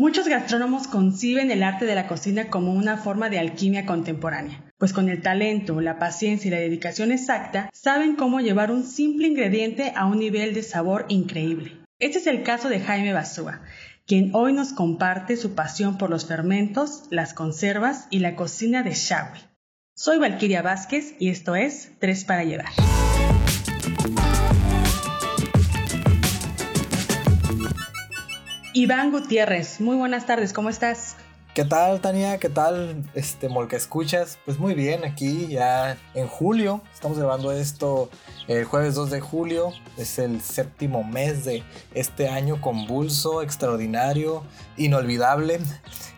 Muchos gastrónomos conciben el arte de la cocina como una forma de alquimia contemporánea, pues con el talento, la paciencia y la dedicación exacta, saben cómo llevar un simple ingrediente a un nivel de sabor increíble. Este es el caso de Jaime Basúa, quien hoy nos comparte su pasión por los fermentos, las conservas y la cocina de Shawi. Soy Valquiria Vázquez y esto es Tres para Llevar. Iván Gutiérrez, muy buenas tardes, ¿cómo estás? ¿Qué tal, Tania? ¿Qué tal, este, Molca Escuchas? Pues muy bien, aquí ya en julio, estamos grabando esto el jueves 2 de julio, es el séptimo mes de este año convulso, extraordinario, inolvidable.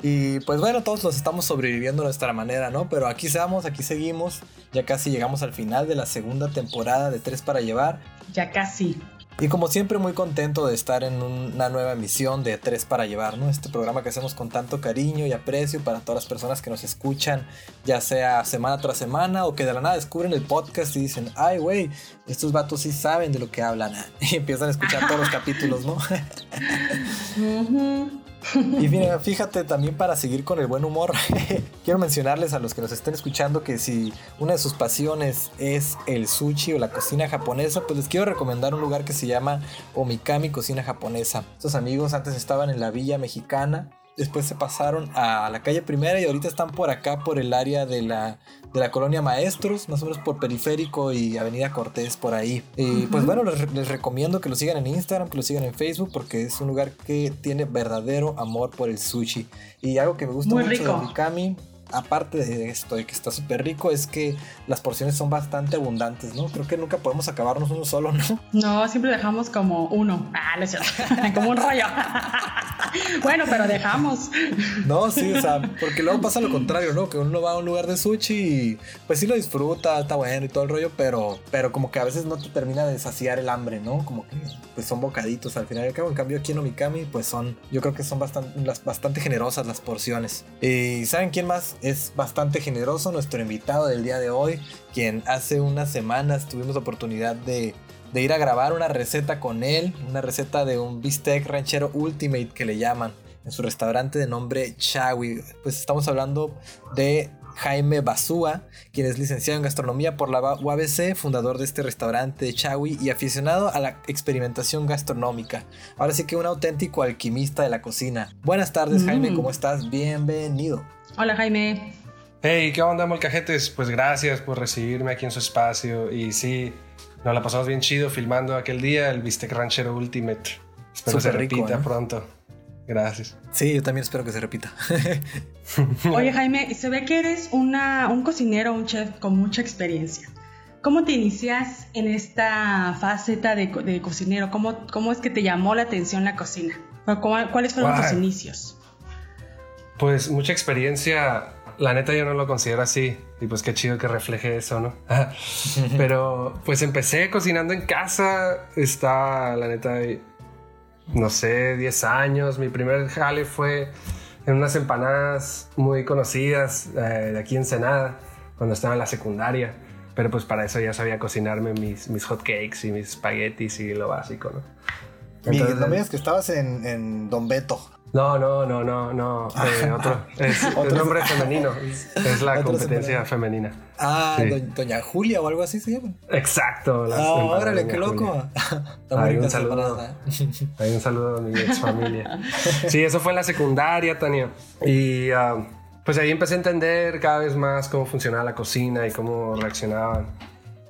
Y pues bueno, todos los estamos sobreviviendo de nuestra manera, ¿no? Pero aquí estamos, aquí seguimos, ya casi llegamos al final de la segunda temporada de Tres para Llevar. Ya casi. Y como siempre muy contento de estar en una nueva emisión de Tres para Llevar, ¿no? Este programa que hacemos con tanto cariño y aprecio para todas las personas que nos escuchan, ya sea semana tras semana o que de la nada descubren el podcast y dicen, ay, güey, estos vatos sí saben de lo que hablan. Y empiezan a escuchar todos los capítulos, ¿no? Y fíjate también para seguir con el buen humor, quiero mencionarles a los que nos estén escuchando que si una de sus pasiones es el sushi o la cocina japonesa, pues les quiero recomendar un lugar que se llama Omikami Cocina Japonesa. Estos amigos antes estaban en la Villa Mexicana después se pasaron a la calle primera y ahorita están por acá, por el área de la, de la colonia Maestros, más o menos por Periférico y Avenida Cortés, por ahí. Y pues bueno, les, recomiendo que lo sigan en Instagram, que lo sigan en Facebook, porque es un lugar que tiene verdadero amor por el sushi. Y algo que me gusta mucho de Mikami aparte de esto, de que está súper rico, es que las porciones son bastante abundantes, ¿no? Creo que nunca podemos acabarnos uno solo, ¿no? No, siempre dejamos como uno. Ah, no sé, como un rollo. bueno, pero dejamos. No, sí, o sea, porque luego pasa lo contrario, ¿no? Que uno va a un lugar de sushi y pues sí lo disfruta, está bueno y todo el rollo, pero, pero como que a veces no te termina de saciar el hambre, ¿no? Como que pues son bocaditos al final y al cabo. En cambio aquí en Omikami pues son, yo creo que son bastante, bastante generosas las porciones. Y ¿saben quién más es bastante generoso? Nuestro invitado del día de hoy, quien hace unas semanas tuvimos oportunidad de ir a grabar una receta con él, una receta de un bistec ranchero ultimate que le llaman en su restaurante de nombre Chawi. Pues estamos hablando de Jaime Basúa, quien es licenciado en gastronomía por la UABC, fundador de este restaurante de Chawi y aficionado a la experimentación gastronómica. Ahora sí que un auténtico alquimista de la cocina. Buenas tardes, Jaime, mm. ¿cómo estás? Bienvenido. Hola, Jaime. Hey, ¿qué onda, molcajetes? Pues gracias por recibirme aquí en su espacio. Y sí, nos la pasamos bien chido filmando aquel día el Bistec Ranchero Ultimate. Espero que se repita pronto. Gracias. Sí, yo también espero que se repita. Oye, Jaime, se ve que eres una, un cocinero, un chef con mucha experiencia. ¿Cómo te inicias en esta faceta de, cocinero? ¿Cómo, ¿Cómo, es que te llamó la atención la cocina? ¿Cuáles fueron tus inicios? Pues mucha experiencia la neta yo no lo considero así. Y pues qué chido que refleje eso, ¿no? Pero pues empecé cocinando en casa. Está, la neta, no sé, 10 años. Mi primer jale fue en unas empanadas muy conocidas eh, de aquí en Senada, cuando estaba en la secundaria. Pero pues para eso ya sabía cocinarme mis, mis hot cakes y mis espaguetis y lo básico, ¿no? Entonces, no me que estabas en, en Don Beto. No, no, no, no, no. Eh, otro. Es el nombre femenino. Es la competencia femenina. Ah, Doña Julia o algo así se llama. Exacto. Ah, órale, qué loco. Hay un saludo. Hay un saludo a mi ex familia. Sí, eso fue en la secundaria, Tania. Y ah, pues ahí empecé a entender cada vez más cómo funcionaba la cocina y cómo reaccionaban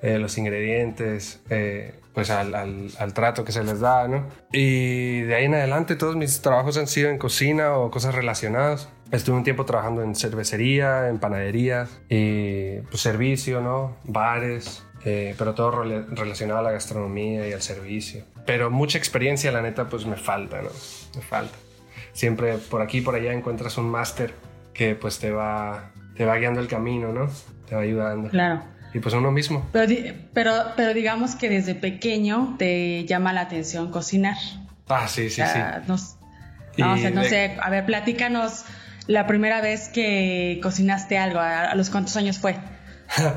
eh, los ingredientes. Eh, pues al, al, trato que se les da, ¿no? Y de ahí en adelante todos mis trabajos han sido en cocina o cosas relacionadas. Estuve un tiempo trabajando en cervecería, en panadería, y pues servicio, ¿no? Bares, eh, pero todo relacionado a la gastronomía y al servicio. Pero mucha experiencia, la neta, pues me falta, ¿no? Me falta. Siempre por aquí y por allá encuentras un máster que pues te va, te va guiando el camino, ¿no? Te va ayudando. Claro y pues uno mismo. Pero, pero, pero digamos que desde pequeño te llama la atención cocinar. Ah, sí, sí, sí. Nos, no, no sé, a ver, platícanos la primera vez que cocinaste algo, ¿a, los cuántos años fue?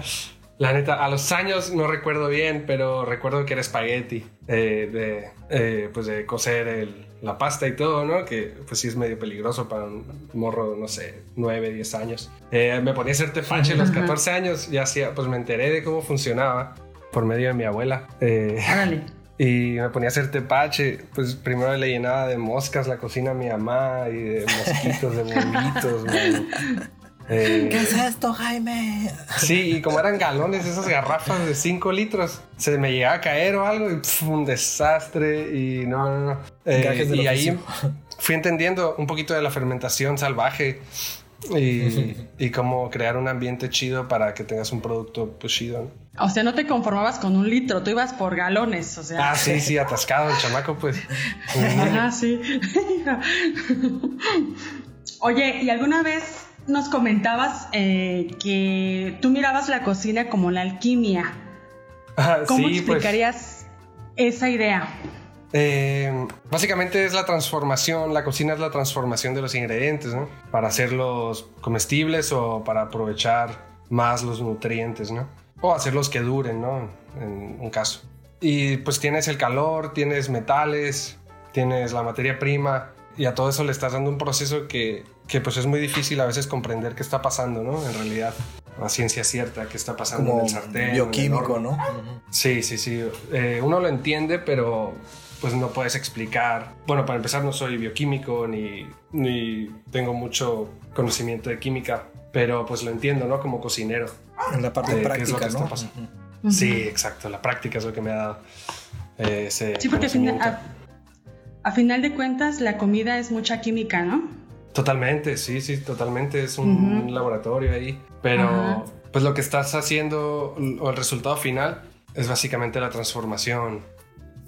La neta, a los años no recuerdo bien, pero recuerdo que era espagueti, eh, de, eh, pues de cocer la pasta y todo, ¿no? Que pues sí es medio peligroso para un morro, no sé, 9, 10 años. Eh, me ponía a hacer tepache a los 14 años y hacía, pues me enteré de cómo funcionaba por medio de mi abuela. Eh, y me ponía a hacer tepache, pues primero le llenaba de moscas la cocina a mi mamá y de mosquitos, de eh, ¿Qué es esto, Jaime? Sí, y como eran galones, esas garrafas de 5 litros, se me llegaba a caer o algo y un desastre y no, no, no. Eh, y ahí fui entendiendo un poquito de la fermentación salvaje y, y, cómo crear un ambiente chido para que tengas un producto pues, chido. O sea, no te conformabas con un litro, tú ibas por galones, o sea. Ah, sí, sí, atascado el chamaco, pues. Ah, sí. Oye, ¿y alguna vez nos comentabas eh, que tú mirabas la cocina como la alquimia. Ah, ¿Cómo pues. explicarías esa idea? Eh, básicamente es la transformación, la cocina es la transformación de los ingredientes, ¿no? Para hacerlos comestibles o para aprovechar más los nutrientes, ¿no? O hacerlos que duren, ¿no? En un caso. Y pues tienes el calor, tienes metales, tienes la materia prima y a todo eso le estás dando un proceso que que pues es muy difícil a veces comprender qué está pasando, ¿no? En realidad, la ciencia cierta, qué está pasando en el sartén. Bioquímico, ¿no? Sí, sí, sí. Eh, uno lo entiende, pero pues no puedes explicar. Bueno, para empezar, no soy bioquímico ni, ni tengo mucho conocimiento de química, pero pues lo entiendo, ¿no? Como cocinero. En la parte práctica, ¿no? Sí, exacto. La práctica es lo que me ha dado. Eh, ese sí, porque a, a final de cuentas la comida es mucha química, ¿no? Totalmente, sí, sí, totalmente. Es un laboratorio ahí. Pero pues lo que estás haciendo o el resultado final es básicamente la transformación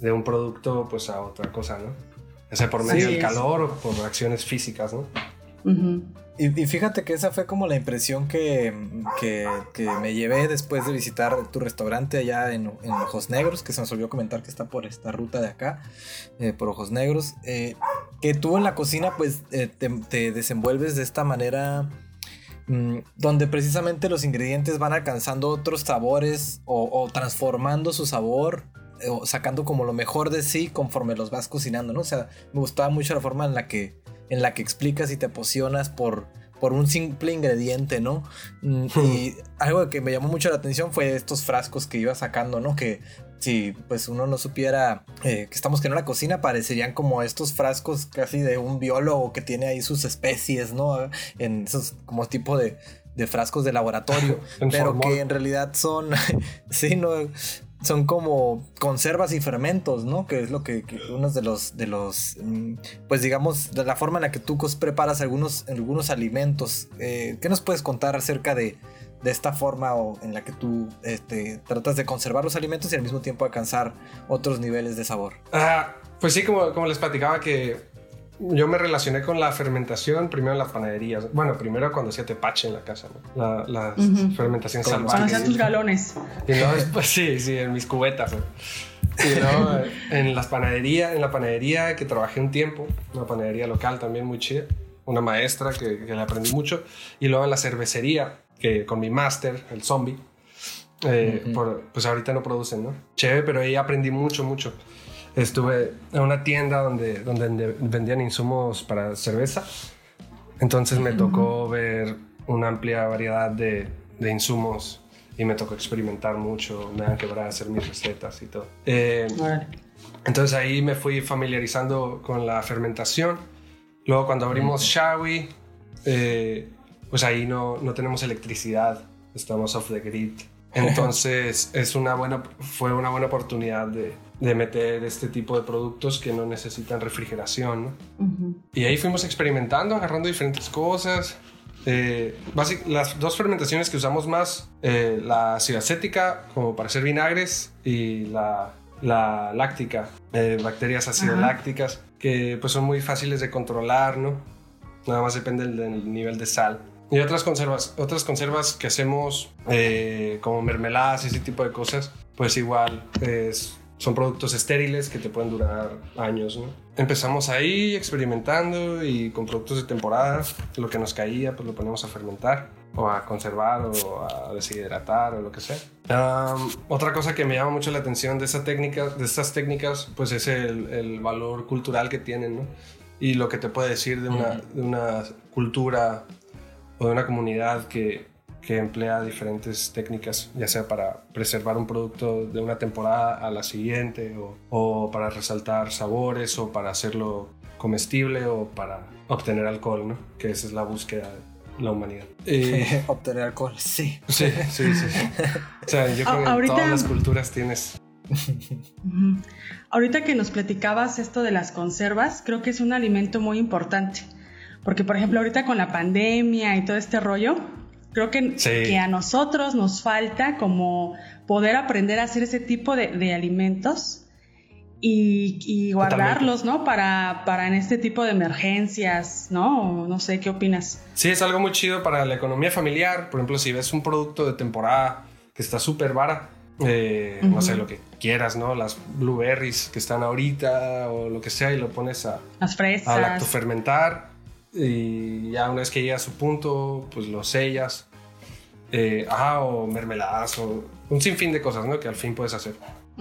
de un producto pues a otra cosa, ¿no? O sea, por medio del calor o por acciones físicas, ¿no? Y, fíjate que esa fue como la impresión que, me llevé después de visitar tu restaurante allá en, Ojos Negros, que se nos olvidó comentar que está por esta ruta de acá, eh, por Ojos Negros. Eh, que tú en la cocina pues eh, te, desenvuelves de esta manera mm, donde precisamente los ingredientes van alcanzando otros sabores o, transformando su sabor o sacando como lo mejor de sí conforme los vas cocinando, ¿no? O sea, me gustaba mucho la forma en la que en la que explicas y te apasionas por, por un simple ingrediente, ¿no? Mm, y algo que me llamó mucho la atención fue estos frascos que iba sacando, ¿no? Que si pues uno no supiera eh, que estamos en la cocina, parecerían como estos frascos casi de un biólogo que tiene ahí sus especies, ¿no? En esos como tipo de, de frascos de laboratorio, pero que en realidad son, sí, no, son como conservas y fermentos, ¿no? Que es lo que, uno de los, de los, mm, pues digamos, de la forma en la que tú preparas algunos, algunos alimentos. Eh, ¿Qué nos puedes contar acerca de, de esta forma o en la que tú este, tratas de conservar los alimentos y al mismo tiempo alcanzar otros niveles de sabor? Ah, pues sí, como, como les platicaba que yo me relacioné con la fermentación primero en las panaderías. Bueno, primero cuando hacía tepache en la casa, ¿no? La, fermentación salvaje. Cuando tus galones. Y no, después sí, sí, en mis cubetas. Y no, en las panaderías, en la panadería que trabajé un tiempo, una panadería local también muy chida, una maestra que, que le aprendí mucho, y luego en la cervecería, que con mi máster, el zombie, eh, pues ahorita no producen, ¿no? Chévere, pero ahí aprendí mucho, mucho. Estuve en una tienda donde, donde vendían insumos para cerveza. Entonces me tocó ver una amplia variedad de, de, insumos y me tocó experimentar mucho. Me han quebrado hacer mis recetas y todo. Eh, entonces ahí me fui familiarizando con la fermentación. Luego cuando abrimos Shawi, eh, pues ahí no, no tenemos electricidad. Estamos off the grid. Entonces es una buena, fue una buena oportunidad de, de meter este tipo de productos que no necesitan refrigeración. Y ahí fuimos experimentando, agarrando diferentes cosas. Eh, las dos fermentaciones que usamos más, eh, la acética como para hacer vinagres y la, la láctica, eh, bacterias acidolácticas, que pues son muy fáciles de controlar, ¿no? Nada más depende del, nivel de sal. Y otras conservas, otras conservas que hacemos eh, como mermeladas y ese tipo de cosas, pues igual es son productos estériles que te pueden durar años, ¿no? empezamos ahí experimentando y con productos de temporada, lo que nos caía, pues lo ponemos a fermentar o a conservar o a deshidratar o lo que sea. otra cosa que me llama mucho la atención de, esa técnica, de estas técnicas, pues es el, el, valor cultural que tienen, ¿no? Y lo que te puede decir de una, de una cultura o de una comunidad que, que emplea diferentes técnicas, ya sea para preservar un producto de una temporada a la siguiente, o, o para resaltar sabores, o para hacerlo comestible, o para obtener alcohol, ¿no? Que esa es la búsqueda de la humanidad. Eh, obtener alcohol, sí. Sí, sí, sí. o sea, yo creo que en todas las culturas tienes Ahorita que nos platicabas esto de las conservas, creo que es un alimento muy importante. Porque, por ejemplo, ahorita con la pandemia y todo este rollo, creo que, que a nosotros nos falta como poder aprender a hacer ese tipo de, alimentos y, guardarlos, ¿no? Para, para en este tipo de emergencias, ¿no? No sé, ¿qué opinas? Sí, es algo muy chido para la economía familiar. Por ejemplo, si ves un producto de temporada que está súper barato, eh, no sé, lo que quieras, ¿no? Las blueberries que están ahorita o lo que sea y lo pones a, Las fresas. a lactofermentar y ya una vez que llega a su punto, pues lo sellas. Eh, ah, o mermeladas o un sinfín de cosas, ¿no? Que al fin puedes hacer.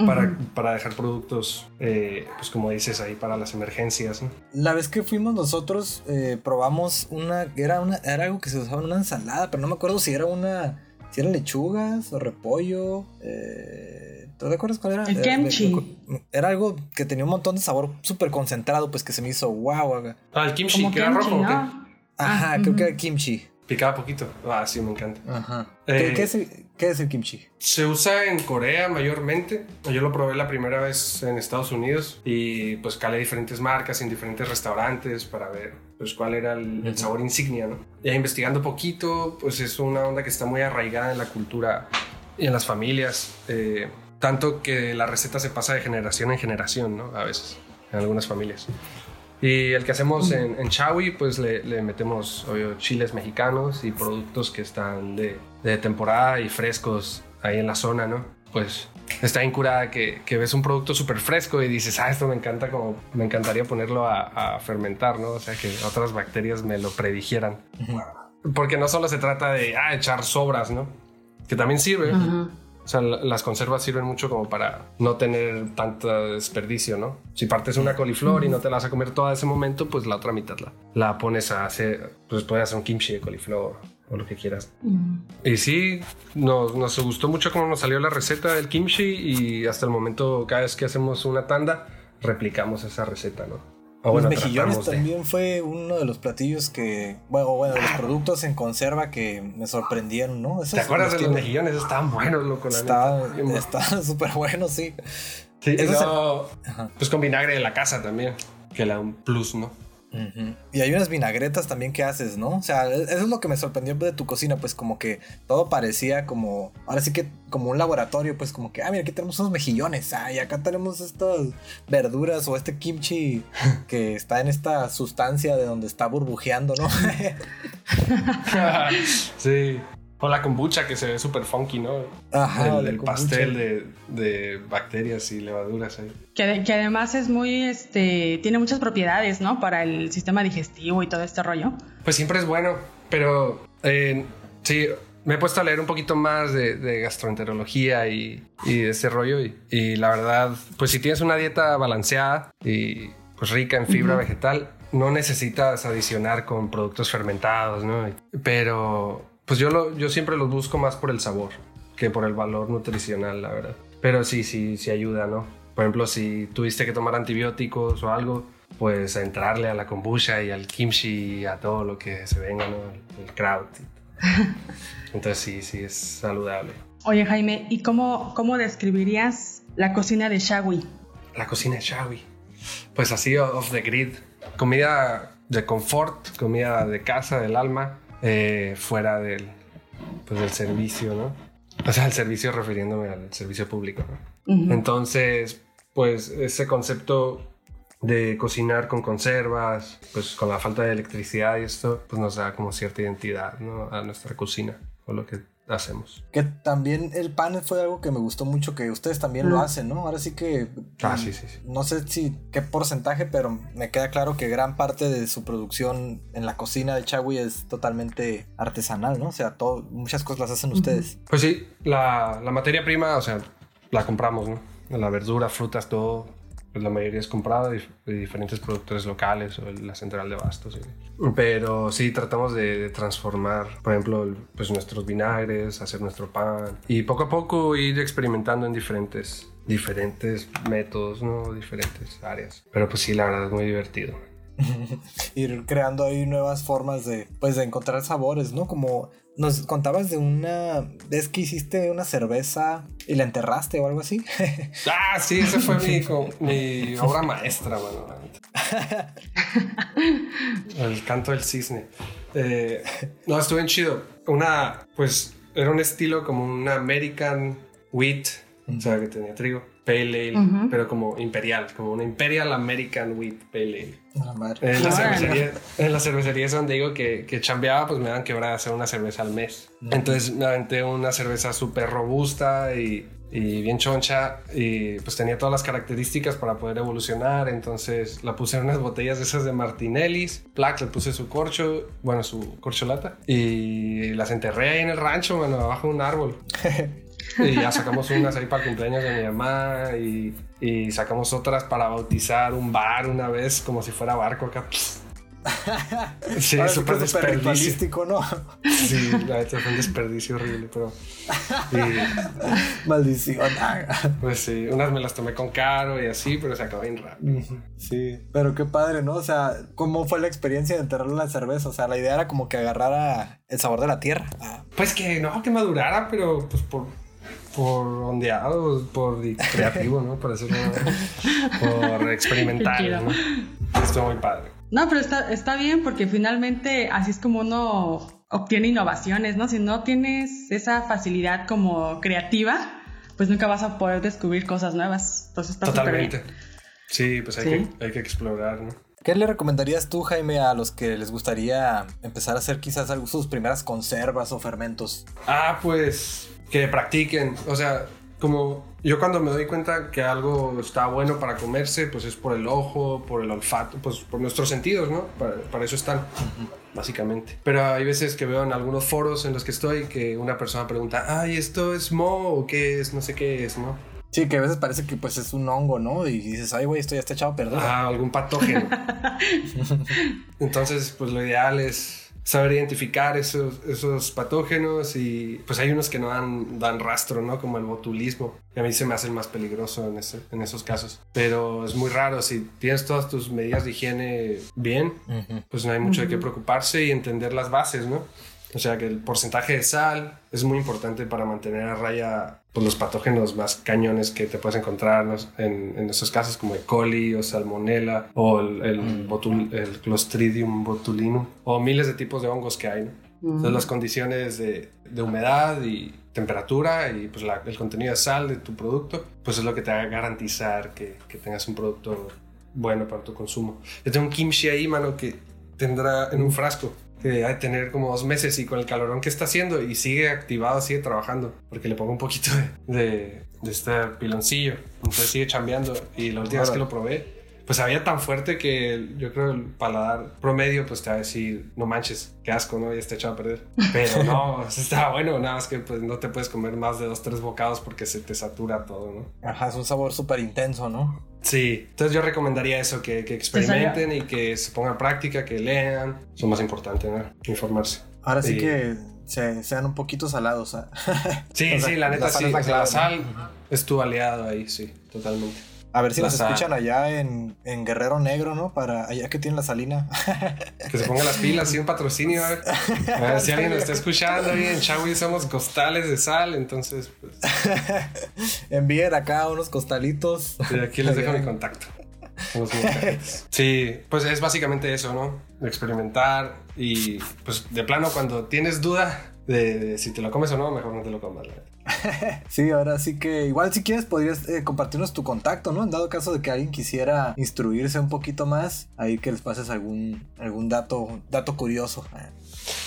Para, para, dejar productos, eh, pues como dices ahí, para las emergencias. ¿no? La vez que fuimos nosotros, eh, probamos una era, una, era algo que se usaba en una ensalada, pero no me acuerdo si era una, si eran lechugas o repollo. Eh, ¿Te acuerdas cuál era? El kimchi. Era algo que tenía un montón de sabor súper concentrado, pues que se me hizo wow. Ah, el kimchi, que era rojo. Ajá, ah, creo que era kimchi. Picaba poquito. Ah, sí, me encanta. Ajá. Eh, ¿Qué, es el, kimchi? Se usa en Corea mayormente. Yo lo probé la primera vez en Estados Unidos y pues calé diferentes marcas en diferentes restaurantes para ver pues cuál era el, sabor insignia, ¿no? Ya investigando poquito, pues es una onda que está muy arraigada en la cultura y en las familias. Eh, tanto que la receta se pasa de generación en generación, ¿no? A veces, en algunas familias. Y el que hacemos en, en Chawi, pues le, metemos obvio, chiles mexicanos y productos que están de, de, temporada y frescos ahí en la zona, ¿no? Pues está incurada que, que ves un producto súper fresco y dices, ah, esto me encanta, como me encantaría ponerlo a, fermentar, ¿no? O sea, que otras bacterias me lo predijeran. Porque no solo se trata de ah, echar sobras, ¿no? Que también sirve. O sea, las conservas sirven mucho como para no tener tanto desperdicio, ¿no? Si partes una coliflor y no te la vas a comer toda ese momento, pues la otra mitad la, la pones a hacer, pues puedes hacer un kimchi de coliflor o lo que quieras. Y sí, nos, nos gustó mucho cómo nos salió la receta del kimchi y hasta el momento cada vez que hacemos una tanda replicamos esa receta, ¿no? Los mejillones también fue uno de los platillos que, bueno, bueno, los ah. productos en conserva que me sorprendieron, ¿no? ¿Te acuerdas de los mejillones? Estaban buenos, loco. Estaban súper buenos, sí. Sí, eso, pues con vinagre de la casa también, que era un plus, ¿no? Y hay unas vinagretas también que haces, ¿no? O sea, e-, eso es lo que me sorprendió de tu cocina, pues como que todo parecía como, ahora sí que como un laboratorio, pues como que, ah, mira, aquí tenemos unos mejillones, ah, y acá tenemos estas verduras o este kimchi que está en esta sustancia de donde está burbujeando, ¿no? sí. O la kombucha que se ve súper funky, ¿no? Ajá. El, pastel de, de, bacterias y levaduras ahí. Que, que, además es muy, este, tiene muchas propiedades, ¿no? Para el sistema digestivo y todo este rollo. Pues siempre es bueno, pero eh, sí, me he puesto a leer un poquito más de, de gastroenterología y, y, de ese rollo y, y, la verdad, pues si tienes una dieta balanceada y pues rica en fibra vegetal, no necesitas adicionar con productos fermentados, ¿no? Pero pues yo, lo, yo siempre los busco más por el sabor que por el valor nutricional, la verdad. Pero sí, sí, sí ayuda, ¿no? Por ejemplo, si tuviste que tomar antibióticos o algo, pues a entrarle a la kombucha y al kimchi y a todo lo que se venga, ¿no? El, kraut. Entonces sí, sí, es saludable. Oye Jaime, ¿y cómo, cómo describirías la cocina de Shawi? La cocina de Shawi. Pues así, off the grid. Comida de confort, comida de casa, del alma eh, fuera del, pues, del servicio, ¿no? O sea, el servicio refiriéndome al servicio público, ¿no? Entonces, pues ese concepto de cocinar con conservas, pues con la falta de electricidad y esto, pues nos da como cierta identidad, ¿no? A nuestra cocina. o lo que hacemos. Que también el pan fue algo que me gustó mucho, que ustedes también lo hacen, ¿no? Ahora sí que... Ah, mm, sí, sí, sí. No sé si qué porcentaje, pero me queda claro que gran parte de su producción en la cocina de Chagui es totalmente artesanal, ¿no? O sea, todo, muchas cosas las hacen ustedes. Pues sí, la, la materia prima, o sea, la compramos, ¿no? La verdura, frutas, todo pues la mayoría es comprada de, diferentes productores locales o la central de bastos. Pero sí tratamos de, transformar, por ejemplo, pues nuestros vinagres, hacer nuestro pan y poco a poco ir experimentando en diferentes, diferentes métodos, ¿no? Diferentes áreas. Pero pues sí, la verdad es muy divertido. ir creando ahí nuevas formas de, pues, de encontrar sabores, ¿no? Como nos contabas de una vez que hiciste una cerveza y la enterraste o algo así. ah, sí, esa fue mi, mi obra maestra, bueno. El canto del cisne. Eh, no, estuvo en chido. Una, pues, era un estilo como un American wheat, o sea, que tenía trigo Pale Ale, pero como imperial, como una Imperial American Wheat Pale Ale. En, la cervecería, en la cervecería es donde digo que, que chambeaba, pues me dan quebrada hacer una cerveza al mes. Entonces me aventé una cerveza súper robusta y, y, bien choncha y pues tenía todas las características para poder evolucionar. Entonces la puse en unas botellas de esas de Martinellis, Plaque, le puse su corcho, bueno, su corcholata y las enterré ahí en el rancho, bueno, abajo de un árbol. Y ya sacamos unas ahí para cumpleaños de mi mamá y, y sacamos otras para bautizar un bar una vez como si fuera barco acá. Sí, súper desperdicio. ¿no? Sí, la verdad fue un desperdicio horrible, pero. Maldición. Pues sí, unas me las tomé con caro y así, pero se acabó bien rápido. Sí, pero qué padre, ¿no? O sea, ¿cómo fue la experiencia de enterrarlo en la cerveza? O sea, la idea era como que agarrara el sabor de la tierra. Pues que no, que madurara, pero pues por por ondeado, por creativo, ¿no? Por hacerlo, por experimentar, ¿no? Estuvo muy padre. No, pero está, está bien porque finalmente así es como uno obtiene innovaciones, ¿no? Si no tienes esa facilidad como creativa, pues nunca vas a poder descubrir cosas nuevas. Entonces está Totalmente. Bien. Sí, pues hay, Que, hay que explorar, ¿no? ¿Qué le recomendarías tú, Jaime, a los que les gustaría empezar a hacer quizás sus primeras conservas o fermentos? Ah, pues que practiquen. O sea, como yo cuando me doy cuenta que algo está bueno para comerse, pues es por el ojo, por el olfato, pues por nuestros sentidos, ¿no? Para, eso están, básicamente. Pero hay veces que veo en algunos foros en los que estoy que una persona pregunta, ay, ¿esto es mo o qué es? No sé qué es, ¿no? Sí, que a veces parece que pues es un hongo, ¿no? Y dices, ay, güey, esto ya está echado a perder. Ah, algún patógeno. Entonces, pues lo ideal es saber identificar esos, esos patógenos y pues hay unos que no dan, dan rastro, ¿no? Como el botulismo. Y a mí se me hace el más peligroso en, ese, en esos casos. Pero es muy raro. Si tienes todas tus medidas de higiene bien, pues no hay mucho de qué preocuparse y entender las bases, ¿no? O sea que el porcentaje de sal es muy importante para mantener a raya pues, los patógenos más cañones que te puedes encontrar en, en esos casos como E. coli o salmonella o el, el, Clostridium botulinum o miles de tipos de hongos que hay. Entonces las condiciones de, de, humedad y temperatura y pues el contenido de sal de tu producto pues es lo que te va a garantizar que, que tengas un producto bueno para tu consumo. Yo tengo un kimchi ahí, mano, que tendrá en un frasco que hay que tener como dos meses y con el calorón que está haciendo y sigue activado, sigue trabajando, porque le pongo un poquito de, de, este piloncillo, entonces sigue chambeando y la última vez que lo probé, pues había tan fuerte que yo creo el paladar promedio pues te va a decir, no manches, qué asco, ¿no? Ya está echado a perder. Pero no, estaba bueno, nada más que pues no te puedes comer más de dos, tres bocados porque se te satura todo, ¿no? Ajá, es un sabor súper intenso, ¿no? Sí, entonces yo recomendaría eso, que, que experimenten y que se pongan en práctica, que lean. Eso es más importante, ¿no? Informarse. Ahora sí que sean un poquito salados. ¿ah? Sí, sí, la neta sí. La sal es tu aliado ahí, sí, totalmente. A ver si nos escuchan allá en, en, Guerrero Negro, ¿no? Para allá que tiene la salina. que se pongan las pilas, y un patrocinio. A ver, si alguien nos está escuchando ahí en Chagui somos costales de sal, entonces pues. Envíen acá unos costalitos. Y aquí les dejo mi contacto. Sí, pues es básicamente eso, ¿no? Experimentar y pues de plano cuando tienes duda de, si te lo comes o no, mejor no te lo comas. sí, ahora sí que igual si quieres podrías eh, compartirnos tu contacto, ¿no? En dado caso de que alguien quisiera instruirse un poquito más, ahí que les pases algún, algún dato, dato curioso.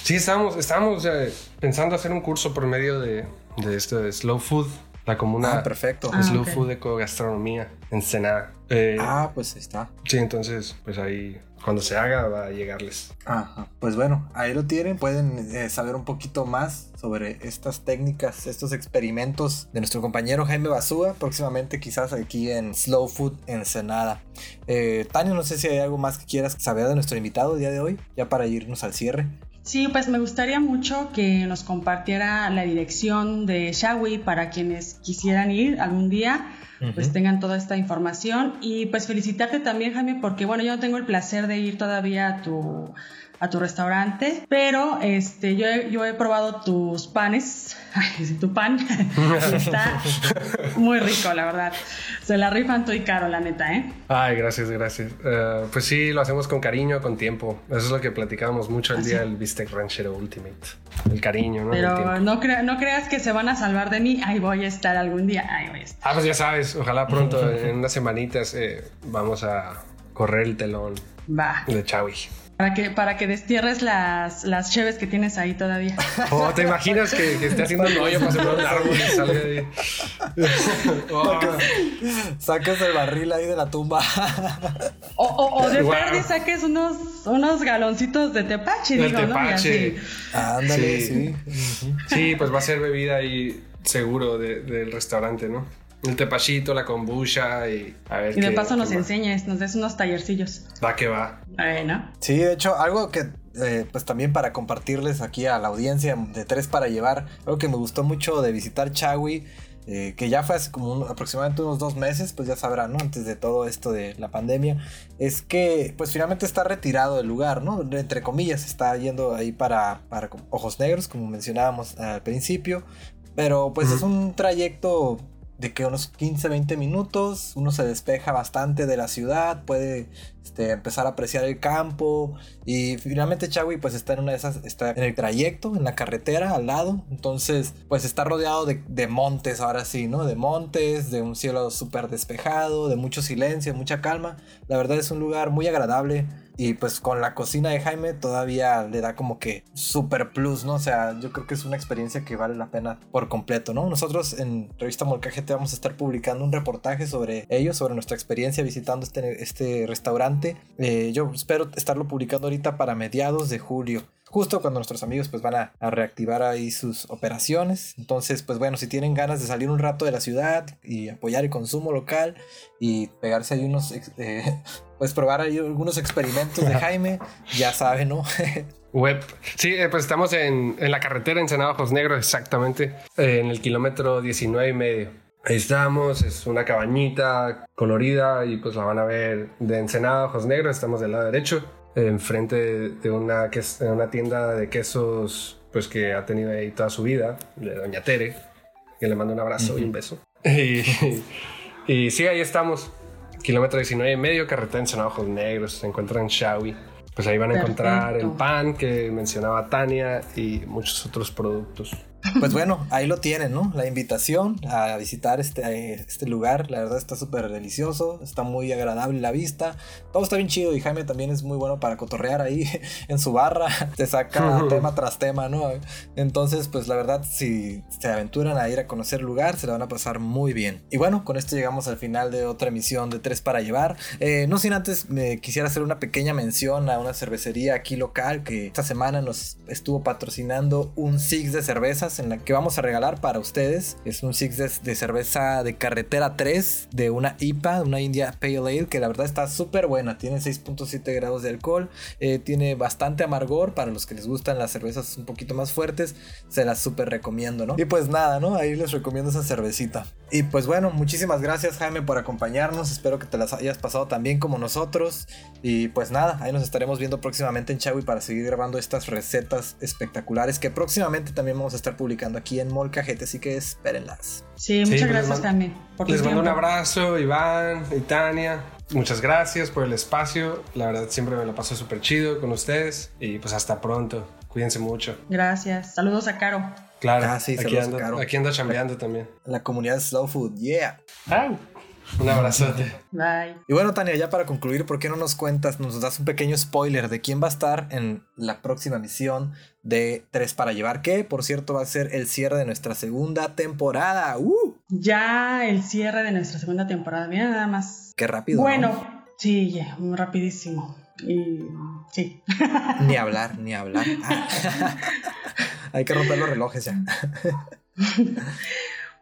Sí, estábamos, estábamos eh, pensando hacer un curso por medio de, de esto de Slow Food, la comuna. Ah, perfecto. Ah, Slow ok. Food Ecogastronomía en Senada. Eh, Ah, pues ahí está. Sí, entonces, pues ahí, cuando se haga, va a llegarles. Ajá. Pues bueno, ahí lo tienen. Pueden eh, saber un poquito más sobre estas técnicas, estos experimentos de nuestro compañero Jaime Basúa. Próximamente, quizás aquí en Slow Food Ensenada. Eh, Tania, no sé si hay algo más que quieras saber de nuestro invitado el día de hoy, ya para irnos al cierre. Sí, pues me gustaría mucho que nos compartiera la dirección de Shawi para quienes quisieran ir algún día, pues tengan toda esta información. Y pues felicitarte también, Jaime, porque bueno, yo no tengo el placer de ir todavía a tu, a tu restaurante, pero este, yo, he, yo he probado tus panes, ay, tu pan, está muy rico, la verdad. Se la rifan tú y caro, la neta, ¿eh? Ay, gracias, gracias. Eh, pues sí, lo hacemos con cariño, con tiempo. Eso es lo que platicábamos mucho el ¿Ah, día del Bistec Ranchero Ultimate. El cariño, ¿no? Pero no creas que se van a salvar de mí, ahí voy a estar algún día, ahí voy a estar. Ah, pues ya sabes, ojalá pronto, en unas semanitas, eh, vamos a correr el telón Va. de Chawi. Para que, para que destierres las, las cheves que tienes ahí todavía. Oh, ¿te imaginas que, que esté haciendo un hoyo para sembrar un árbol y salga de ahí? Oh, Sacas el barril ahí de la tumba. O, o, o de Wow. perdi saques unos, unos galoncitos de tepache, Del digo, ¿no? Y tepache. Ándale, Sí. Sí, pues va a ser bebida ahí seguro de- del restaurante, ¿no? El tepachito, la kombucha y a ver Y de qué- paso nos enseñes, nos des unos tallercillos. Va que va. Bueno. Sí, de hecho, algo que, eh, pues también para compartirles aquí a la audiencia de Tres para Llevar, algo que me gustó mucho de visitar Chawi, eh, que ya fue hace como un- aproximadamente unos dos meses, pues ya sabrán, ¿no? Antes de todo esto de la pandemia, es que pues finalmente está retirado del lugar, ¿no? Entre comillas, está yendo ahí para, para Ojos Negros, como mencionábamos al principio, pero pues es un trayecto de que unos 15, 20 minutos, uno se despeja bastante de la ciudad, puede este, empezar a apreciar el campo y finalmente Chawi pues está en una de esas, está en el trayecto, en la carretera al lado, entonces pues está rodeado de, de montes ahora sí, ¿no? De montes, de un cielo súper despejado, de mucho silencio, mucha calma, la verdad es un lugar muy agradable. Y pues con la cocina de Jaime todavía le da como que super plus, ¿no? O sea, yo creo que es una experiencia que vale la pena por completo, ¿no? Nosotros en Revista Molcajete vamos a estar publicando un reportaje sobre ellos, sobre nuestra experiencia visitando este, este restaurante. Eh, yo espero estarlo publicando ahorita para mediados de julio. Justo cuando nuestros amigos pues van a, a reactivar ahí sus operaciones. Entonces, pues bueno, si tienen ganas de salir un rato de la ciudad y apoyar el consumo local y pegarse ahí unos, eh, pues probar ahí algunos experimentos de Jaime, ya saben, ¿no? Web. Sí, eh, pues estamos en, en la carretera Ensenada Ojos Negros, exactamente, eh, en el kilómetro 19 y medio. Ahí estamos, es una cabañita colorida y pues la van a ver de Ensenada Ojos Negros, estamos del lado derecho, enfrente de, una, de una tienda de quesos pues que ha tenido ahí toda su vida, de Doña Tere, que le mando un abrazo y un beso. Y, y sí, ahí estamos, kilómetro 19 y medio, carretera Ensenada Ojos Negros, se encuentran Shawi. Pues ahí van a encontrar el pan que mencionaba Tania y muchos otros productos. Pues bueno, ahí lo tienen, ¿no? La invitación a visitar este, este lugar. La verdad está súper delicioso, está muy agradable la vista. Todo está bien chido y Jaime también es muy bueno para cotorrear ahí en su barra. Te saca tema tras tema, ¿no? Entonces, pues la verdad, si se aventuran a ir a conocer el lugar, se la van a pasar muy bien. Y bueno, con esto llegamos al final de otra emisión de Tres para Llevar. Eh, no sin antes, me quisiera hacer una pequeña mención a una cervecería aquí local que esta semana nos estuvo patrocinando un six de cervezas en la que vamos a regalar para ustedes. Es un six de, de cerveza de carretera 3 de una IPA, una India Pale Ale, que la verdad está súper buena. Tiene 6.7 grados de alcohol, eh, tiene bastante amargor para los que les gustan las cervezas un poquito más fuertes. Se las súper recomiendo, ¿no? Y pues nada, ¿no? Ahí les recomiendo esa cervecita. Y pues bueno, muchísimas gracias Jaime por acompañarnos. Espero que te las hayas pasado tan bien como nosotros. Y pues nada, ahí nos estaremos viendo próximamente en Chawi para seguir grabando estas recetas espectaculares que próximamente también vamos a estar publicando aquí en Molcajete, así que espérenlas. Sí, muchas gracias mando- también por Les mando un abrazo, Iván y Tania. Muchas gracias por el espacio. La verdad, siempre me lo paso súper chido con ustedes. Y pues hasta pronto. Cuídense mucho. Gracias. Saludos a Caro. Claro, Ah, sí, aquí, Caro. aquí ando chambeando también. La comunidad Slow Food, yeah. ¡Au! Un abrazote. Bye. Y bueno, Tania, ya para concluir, ¿por qué no nos cuentas, nos das un pequeño spoiler de quién va a estar en la próxima misión de Tres para Llevar? Que, por cierto, va a ser el cierre de nuestra segunda temporada. ¡Uh! Ya el cierre de nuestra segunda temporada. Mira, nada más. Qué rápido. Bueno, sí, muy rapidísimo. Y sí. Ni hablar, ni hablar. Hay que romper los relojes ya.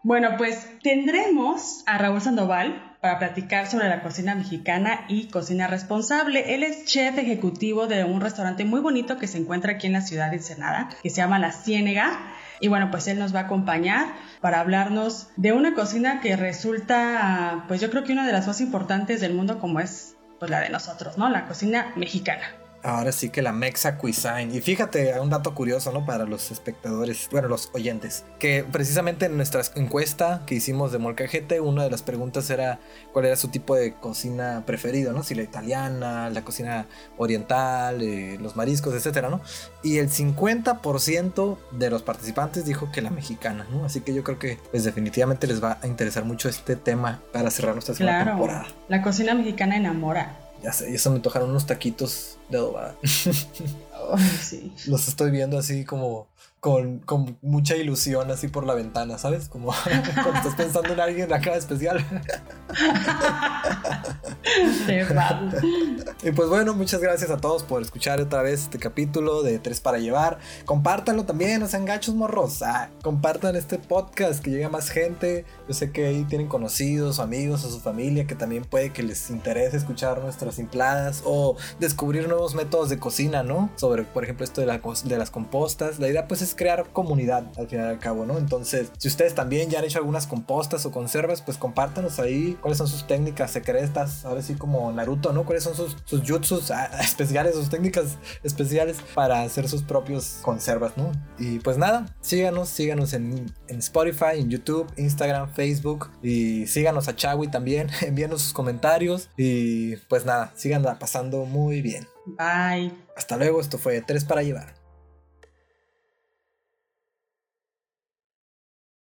Bueno, pues tendremos a Raúl Sandoval para platicar sobre la cocina mexicana y cocina responsable. Él es chef ejecutivo de un restaurante muy bonito que se encuentra aquí en la ciudad de Ensenada, que se llama La Ciénega. Y bueno, pues él nos va a acompañar para hablarnos de una cocina que resulta, pues yo creo que una de las más importantes del mundo como es pues la de nosotros, ¿no? La cocina mexicana. Ahora sí que la Mexa Cuisine. Y fíjate, un dato curioso, ¿no? Para los espectadores, bueno, los oyentes. Que precisamente en nuestra encuesta que hicimos de Molcajete, una de las preguntas era cuál era su tipo de cocina preferido, ¿no? Si la italiana, la cocina oriental, eh, los mariscos, etcétera, ¿no? Y el 50% de los participantes dijo que la mexicana, ¿no? Así que yo creo que, pues definitivamente les va a interesar mucho este tema para cerrar nuestra segunda Claro, temporada. la cocina mexicana enamora. Ya sé, y eso me antojaron unos taquitos de adobada. Sí. Los estoy viendo así como con, con mucha ilusión así por la ventana, ¿sabes? Como cuando estás pensando en alguien acá especial. Y pues bueno, muchas gracias a todos por escuchar otra vez este capítulo de Tres para Llevar. Compártanlo también, no sean gachos morros. Ah, compartan este podcast, que llegue a más gente. Yo sé que ahí tienen conocidos, amigos o su familia que también puede que les interese escuchar nuestras simpladas o descubrir nuevos métodos de cocina, ¿no? Sobre, por ejemplo, esto de, la, de las compostas. La idea pues es crear comunidad al final y al cabo, ¿no? Entonces, si ustedes también ya han hecho algunas compostas o conservas, pues compártanos ahí cuáles son sus técnicas secretas, ahora sí como Naruto, ¿no? ¿Cuáles son sus, sus jutsus ah, especiales, sus técnicas especiales para hacer sus propios conservas, ¿no? Y pues nada, síganos, síganos en, en Spotify, en YouTube, Instagram, Facebook y síganos a Chawi también, envíenos sus comentarios y pues nada, sigan pasando muy bien. Bye. Hasta luego, esto fue Tres para Llevar.